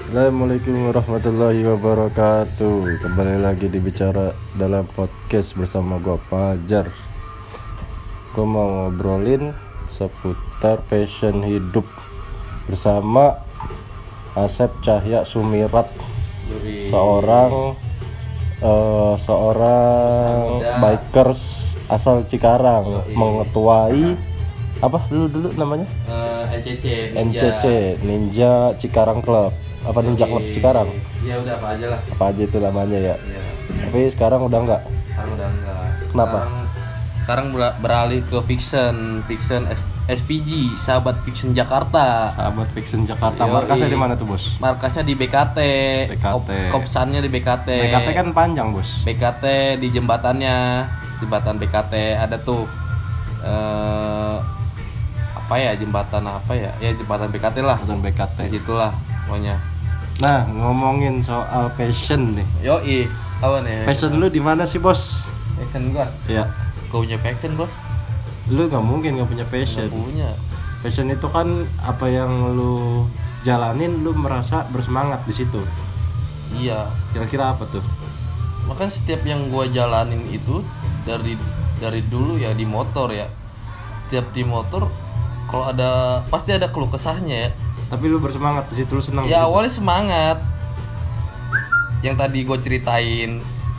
Assalamualaikum warahmatullahi wabarakatuh Kembali lagi di Bicara dalam podcast bersama gua Fajar Gua mau ngobrolin seputar passion hidup Bersama Asep Cahya Sumirat Seorang eh, Seorang bikers asal Cikarang. Mengetuai Apa dulu dulu namanya? Eh, NCC Ninja. NCC Ninja Cikarang Club apa Ninja Club Yoi. Cikarang ya udah apa aja lah. Apa aja itu namanya ya? Ya tapi sekarang udah enggak sekarang udah enggak Kenapa? sekarang, sekarang ber- beralih ke fiction. Fiction S- SPG sahabat fiction Jakarta. Sahabat fiction Jakarta. Yoi. markasnya di mana tuh bos? Markasnya di BKT BKT. Kop- kopsannya di BKT BKT kan panjang bos. BKT di jembatannya. Jembatan BKT ada tuh eh apa ya? Jembatan apa ya? Ya jembatan BKT lah. Bukan BKT gitulah pokoknya nah ngomongin soal passion nih Yoi, apa nih? passion lu di mana sih bos Passion gua. ya Gua punya passion, Bos. lu nggak mungkin nggak punya passion punya. passion itu kan apa yang lu jalanin lu merasa bersemangat di situ Iya. kira-kira apa tuh Makan setiap yang gua jalanin itu dari dari dulu ya di motor ya. Setiap di motor kalau ada pasti ada keluh kesahnya ya. Tapi lu bersemangat di situ lu senang Ya awalnya semangat. Yang tadi gue ceritain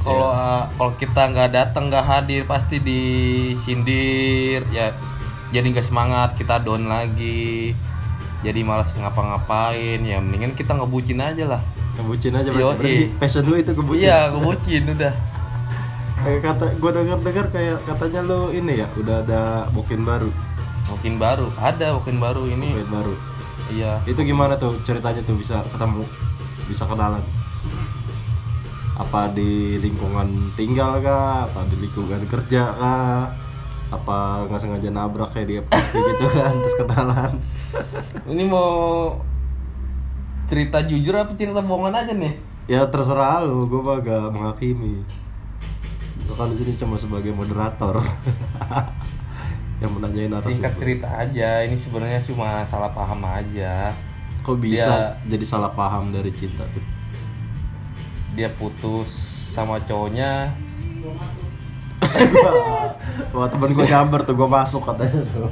kalau uh, kalau kita nggak datang nggak hadir pasti disindir. Ya jadi nggak semangat kita down lagi. Jadi malas ngapa-ngapain. Ya mendingan kita ngebucin aja lah. Ngebucin aja Yoi. berarti passion lu itu ngebucin. Iya ngebucin udah. Kayak kata gua dengar dengar kayak katanya lu ini ya udah ada bokin baru. Mungkin baru ada mungkin baru ini. Bokin baru iya. Itu gimana tuh ceritanya tuh bisa ketemu bisa kenalan? Apa di lingkungan tinggal kah? Apa di lingkungan kerja kah? Apa nggak sengaja nabrak kayak dia gitu kan terus kenalan? Ini mau cerita jujur apa cerita bohongan aja nih? Ya terserah lu gue mah gak menghakimi. Gue kan di sini cuma sebagai moderator yang menanyain atas singkat cerita aja ini sebenarnya cuma salah paham aja. Kok bisa jadi salah paham dari cinta tuh? Dia putus sama cowoknya. Wah temen gue nyamber tuh gue masuk katanya tuh.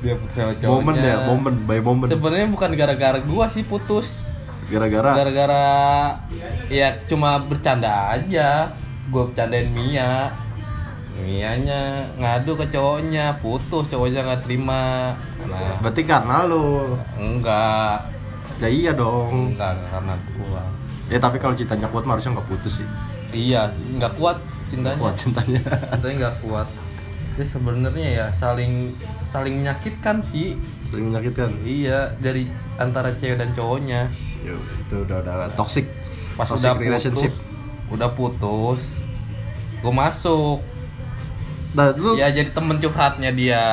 dia putus sama cowoknya. Momen ya, momen by momen. sebenarnya bukan gara-gara gua sih putus. Gara-gara? Gara-gara ya cuma bercanda aja. Gua bercandain Mia Mianya ngadu ke cowoknya putus cowoknya nggak terima nah berarti karena lu. enggak Ya iya dong. enggak karena gua Ya tapi kalau cintanya kuat harusnya nggak putus sih. iya nggak kuat cintanya Kuat cintanya. cintanya nggak kuat ya sebenarnya ya saling saling menyakitkan sih Sering menyakitkan. iya dari antara cewek dan cowoknya Yo, itu udah udah toxic. pas toxic udah relationship. putus udah putus gue masuk Nah, lu ya jadi temen curhatnya dia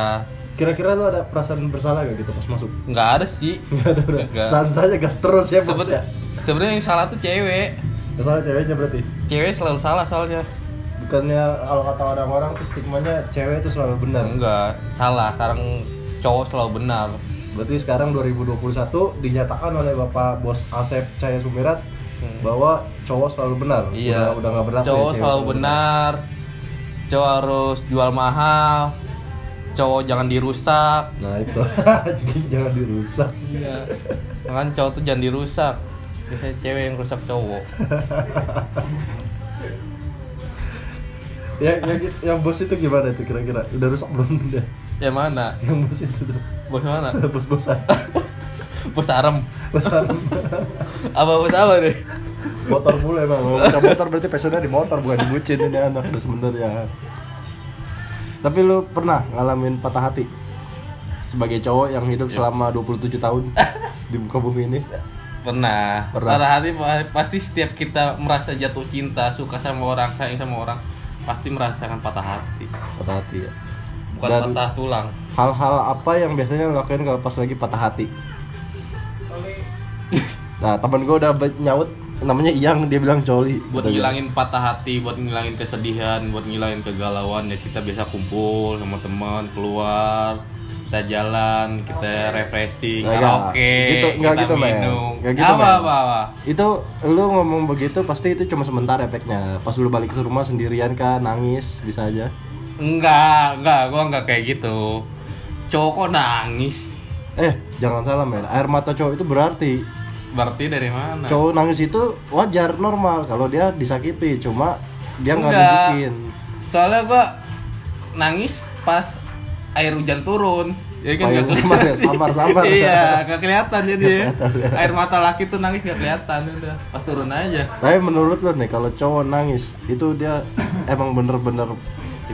kira-kira lu ada perasaan bersalah gak gitu pas masuk? nggak ada sih Enggak ada udah. Nggak. Sans saja gas terus ya bos Seben- ya. sebenarnya yang salah tuh cewek Salah ceweknya berarti. cewek selalu salah soalnya Bukannya kalau kata orang-orang tuh stigmanya cewek itu selalu benar. enggak salah sekarang cowok selalu benar Berarti sekarang 2021 dinyatakan oleh Bapak Bos Asep Cahaya Sumirat Hmm. bahwa cowok selalu benar. iya Udah, udah gak berlaku ya cowok cewek selalu benar cowok harus jual mahal cowok jangan dirusak Nah itu jangan dirusak. iya kan cowok tuh jangan dirusak biasanya cewek yang rusak cowok Ya, yang, yang bos itu gimana tuh kira-kira? Udah rusak belum dia? yang mana Yang bos itu tuh. bos mana Bos-bosan. bos arem Bos Arem. apa bos apa nih motor mulai bang. Mau punya motor berarti passionnya di motor bukan di bucin ini anak udah sebenarnya. Tapi lu pernah ngalamin patah hati? Sebagai cowok yang hidup selama 27 tahun di muka bumi ini. pernah Pernah. patah hati pa- pasti setiap kita merasa jatuh cinta suka sama orang sayang sama orang pasti merasakan patah hati Patah hati ya. bukan Dan- patah tulang Hal-hal apa yang biasanya lo lakuin kalau pas lagi patah hati? Nah, temen gue udah nyaut namanya Iyang dia bilang coli. buat gue. ngilangin patah hati buat ngilangin kesedihan buat ngilangin kegalauan ya kita biasa kumpul sama teman keluar kita jalan kita refreshing Nggak, karaoke gitu, nggak kita gitu, men. minum Nggak gitu, apa, men. apa apa Itu lu ngomong begitu pasti itu cuma sebentar efeknya. Pas lu balik ke rumah sendirian kan nangis bisa aja. enggak enggak gua enggak kayak gitu cowok kok nangis Eh, jangan salah men. Air mata cowok itu berarti berarti dari mana? Cowok nangis itu wajar normal. Kalau dia disakiti cuma dia nggak Enggak. nunjukin. Soalnya gua nangis pas air hujan turun. Jadi kan lu mah ya, sabar-sabar. iya nggak kelihatan jadi. Kelihatan, ya. air mata laki tuh nangis nggak kelihatan udah. Pas turun aja. Tapi menurut lo nih kalau cowok nangis itu dia emang bener-bener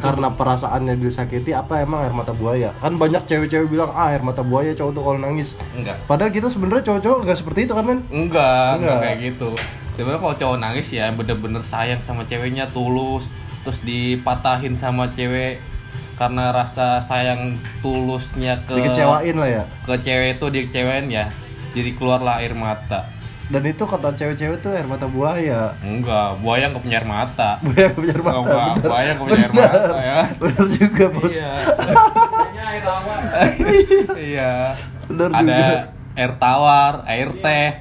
karena perasaannya disakiti apa emang air mata buaya? Kan banyak cewek-cewek bilang ah air mata buaya cowok tuh kalau nangis. Enggak. Padahal kita sebenarnya cowok-cowok nggak seperti itu kan men enggak enggak Enggak. kayak gitu. Sebenarnya kalau cowok nangis ya bener-bener sayang sama ceweknya tulus terus dipatahin sama cewek karena rasa sayang tulusnya ke dikecewain lah ya. ke cewek itu dikecewain ya jadi keluarlah air mata dan itu kata cewek-cewek tuh air mata buaya. Enggak buaya nggak punya air mata. Buaya punya air mata Enggak, bener. buaya nggak punya air Bener. mata ya. Bener juga bos. Iya. Iya. Bener ada juga. air tawar air teh.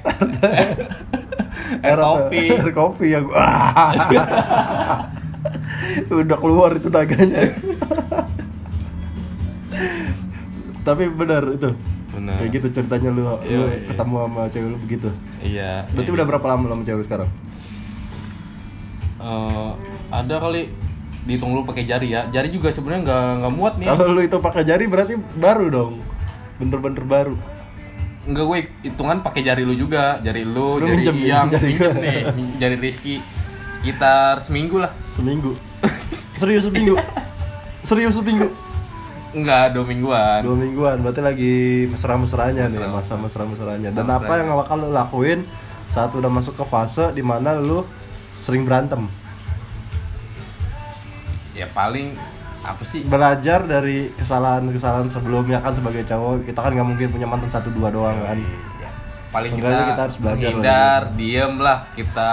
Air kopi. Air kopi yang udah keluar itu naganya tapi benar itu Benar. kayak gitu ceritanya lu, lu Iya, iya. ketemu sama cewek lu begitu? Iya berarti iya. udah berapa lama lu sama cewek lu sekarang? Eh, ada kali. Dihitung lu pakai jari ya. Jari juga sebenarnya nggak nggak muat nih. Kalau lu itu pakai jari berarti baru dong. Bener-bener baru. Enggak gue hitungan pakai jari lu juga. Jari lu, Lu jari minjem, Iyam jari minjem nih. Jari Rizky. Sekitar seminggu lah. Seminggu. Serius seminggu. Serius seminggu enggak dua mingguan. Dua mingguan berarti lagi mesra-mesranya nih masa mesra-mesranya dan Mesra. apa yang bakal lu lakuin saat udah masuk ke fase di mana lu sering berantem? Ya paling apa sih? Belajar dari kesalahan-kesalahan sebelumnya kan sebagai cowok kita kan nggak mungkin punya mantan satu dua doang kan. Ya, paling Seenggaknya kita, kita harus belajar menghindar diem lah kita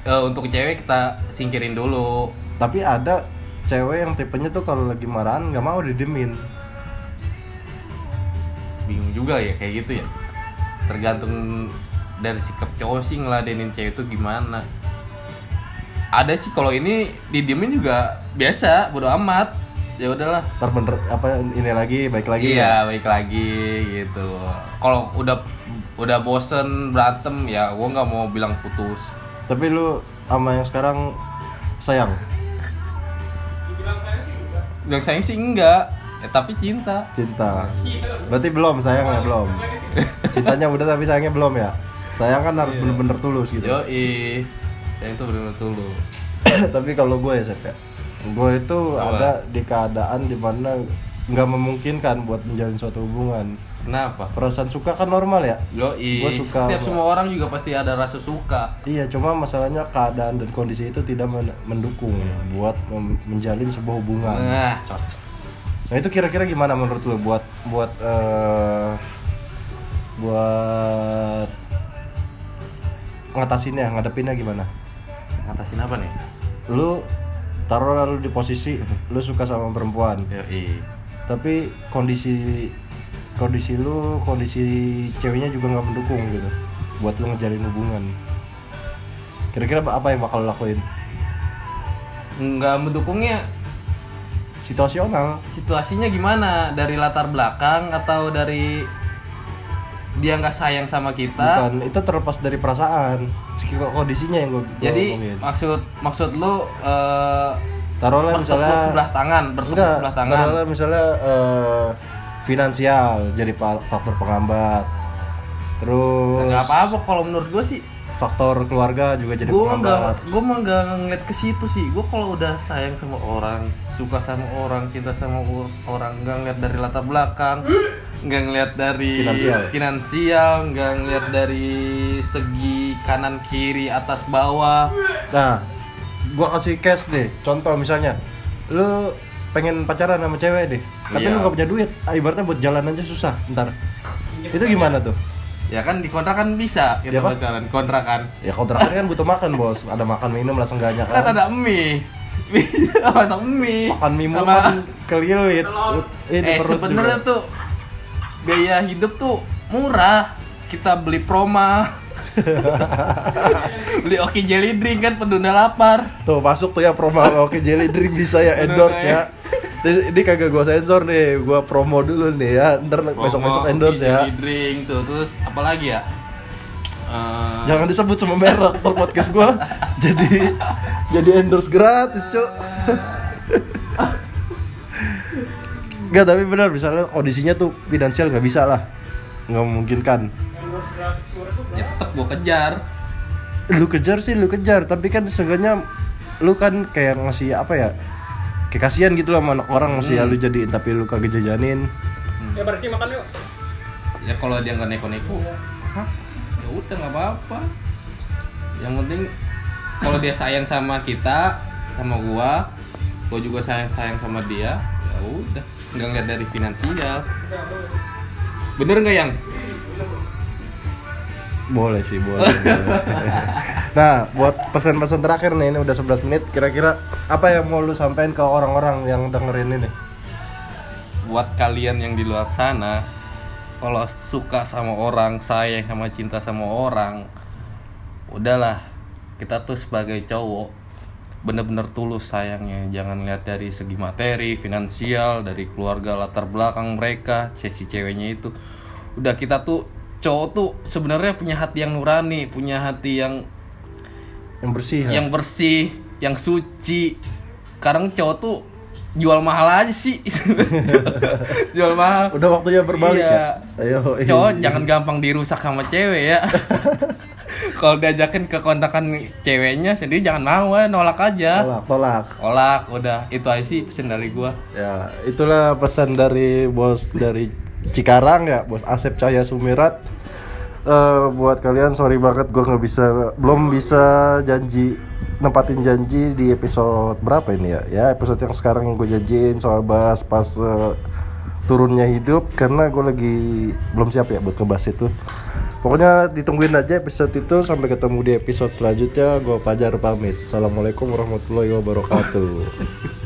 Eh, untuk cewek kita singkirin dulu. Tapi ada cewek yang tipenya tuh kalau lagi marahan nggak mau didemin. Bingung juga ya kayak gitu ya. Tergantung dari sikap cowok sih ngeladenin cewek itu gimana. Ada sih kalau ini didiemin juga biasa bodo amat. Ya udahlah. Ntar bener apa ini lagi baik lagi. Iya baik lagi gitu. Kalau udah udah bosen berantem ya gua nggak mau bilang putus. Tapi lu sama yang sekarang sayang bilang sayang sih enggak. Ya, tapi cinta. Cinta. Berarti belum sayang ya belum. Cintanya udah tapi sayangnya belum ya? Sayang kan harus bener-bener tulus gitu. Yo sayang itu benar-benar tulus. Tapi kalau gue ya Sep ya. Gue itu Apa? ada di keadaan di mana nggak memungkinkan buat menjalin suatu hubungan kenapa? Perasaan suka kan normal ya? Yo Gua suka setiap sama- semua orang juga pasti ada rasa suka. Iya cuma masalahnya keadaan dan kondisi itu tidak men- mendukung buat menjalin sebuah hubungan. Nah cocok. Nah itu kira-kira gimana menurut lo buat buat eh, buat ngatasinnya ngadepinnya gimana? Ngatasin apa nih? Lu taruh lalu di posisi lu suka sama perempuan. Yo tapi kondisi kondisi lu kondisi ceweknya juga nggak mendukung gitu buat lu ngejalin hubungan. Kira-kira apa yang bakal lu lakuin? Nggak mendukungnya situasional. Situasinya gimana? Dari latar belakang atau dari dia nggak sayang sama kita? Bukan itu terlepas dari perasaan. Kondisinya yang gue jadi maksud maksud lu eh, taruhlah misalnya sebelah tangan bertepuk enggak sebelah tangan. taruhlah misalnya eh, finansial jadi faktor penghambat terus nggak apa-apa kalau menurut gue sih faktor keluarga juga jadi gue nggak penghambat gue mah nggak ngeliat ke situ sih gue kalau udah sayang sama orang suka sama orang cinta sama orang nggak ngeliat dari latar belakang nggak ngeliat dari Finansial. finansial nggak ngeliat dari segi kanan kiri atas bawah Nah, gua kasih case deh. Contoh misalnya, lu pengen pacaran sama cewek deh, tapi Iya. lu gak punya duit. Ah, ibaratnya buat jalan aja susah. Ntar, itu gimana tuh? ya kan di kontrakan bisa kita Di apa? pacaran kontrakan Ya kontrakan kan butuh makan bos. Ada makan minum lah seenggaknya kan kan. ada mie bisa masak mie makan mie mulu Sama- kan kelilit ini eh sebenarnya juga. tuh biaya hidup tuh murah kita beli proma beli oke jelly drink kan pendunda lapar tuh masuk tuh ya promo oke jelly drink bisa ya endorse ya ini, kagak gua sensor nih gua promo dulu nih ya. Ntar besok besok endorse ya. Jelly drink tuh terus apa lagi ya? Eh, jangan disebut sama merek ntar podcast gua jadi jadi endorse gratis cok. Enggak tapi benar misalnya kondisinya tuh finansial nggak bisa lah. Nggak memungkinkan ya tetap gua kejar. Lu kejar sih lu kejar. Tapi kan seenggaknya lu kan kayak ngasih apa ya kayak kasihan gitu lah sama anak orang masih ya lu jadiin tapi lu kagak jajanin. Ya berarti makan yuk. ya kalau dia nggak neko-neko. Hah? Ya udah nggak apa-apa. Yang penting kalau dia sayang sama kita sama gua gua juga sayang sayang sama dia ya udah. Nggak ngeliat dari finansial. Bener nggak yang? Boleh sih boleh, boleh. nah buat pesan-pesan terakhir nih ini udah 11 menit. Kira-kira apa yang mau lu sampaikan ke orang-orang yang dengerin ini? Buat kalian yang di luar sana kalau suka sama orang sayang sama cinta sama orang udahlah. Kita tuh sebagai cowok bener-bener tulus sayangnya. Jangan lihat dari segi materi finansial dari keluarga latar belakang mereka sesi ceweknya itu. Udah kita tuh cowok tuh sebenarnya punya hati yang nurani punya hati yang yang bersih ya? yang bersih yang suci. Sekarang cowok tuh jual mahal aja sih. Jual mahal. Udah waktunya berbalik Iya. ya? Ayo cowok jangan gampang dirusak sama cewek ya. Kalau diajakin ke kontakan ceweknya sendiri jangan mau ya. Nolak aja. Tolak tolak. Tolak udah. Itu aja sih pesan dari gua. Ya, itulah pesan dari bos dari Cikarang ya, bos Asep Cahaya Sumirat. Eh, buat kalian sorry banget gue nggak bisa belum bisa janji nempatin janji di episode berapa ini ya? Ya episode yang sekarang gue janjiin soal bahas pas eh, turunnya hidup karena gue lagi belum siap ya buat ngebahas itu. Pokoknya ditungguin aja episode itu sampai ketemu di episode selanjutnya. Gue Fajar pamit. Assalamualaikum warahmatullahi wabarakatuh.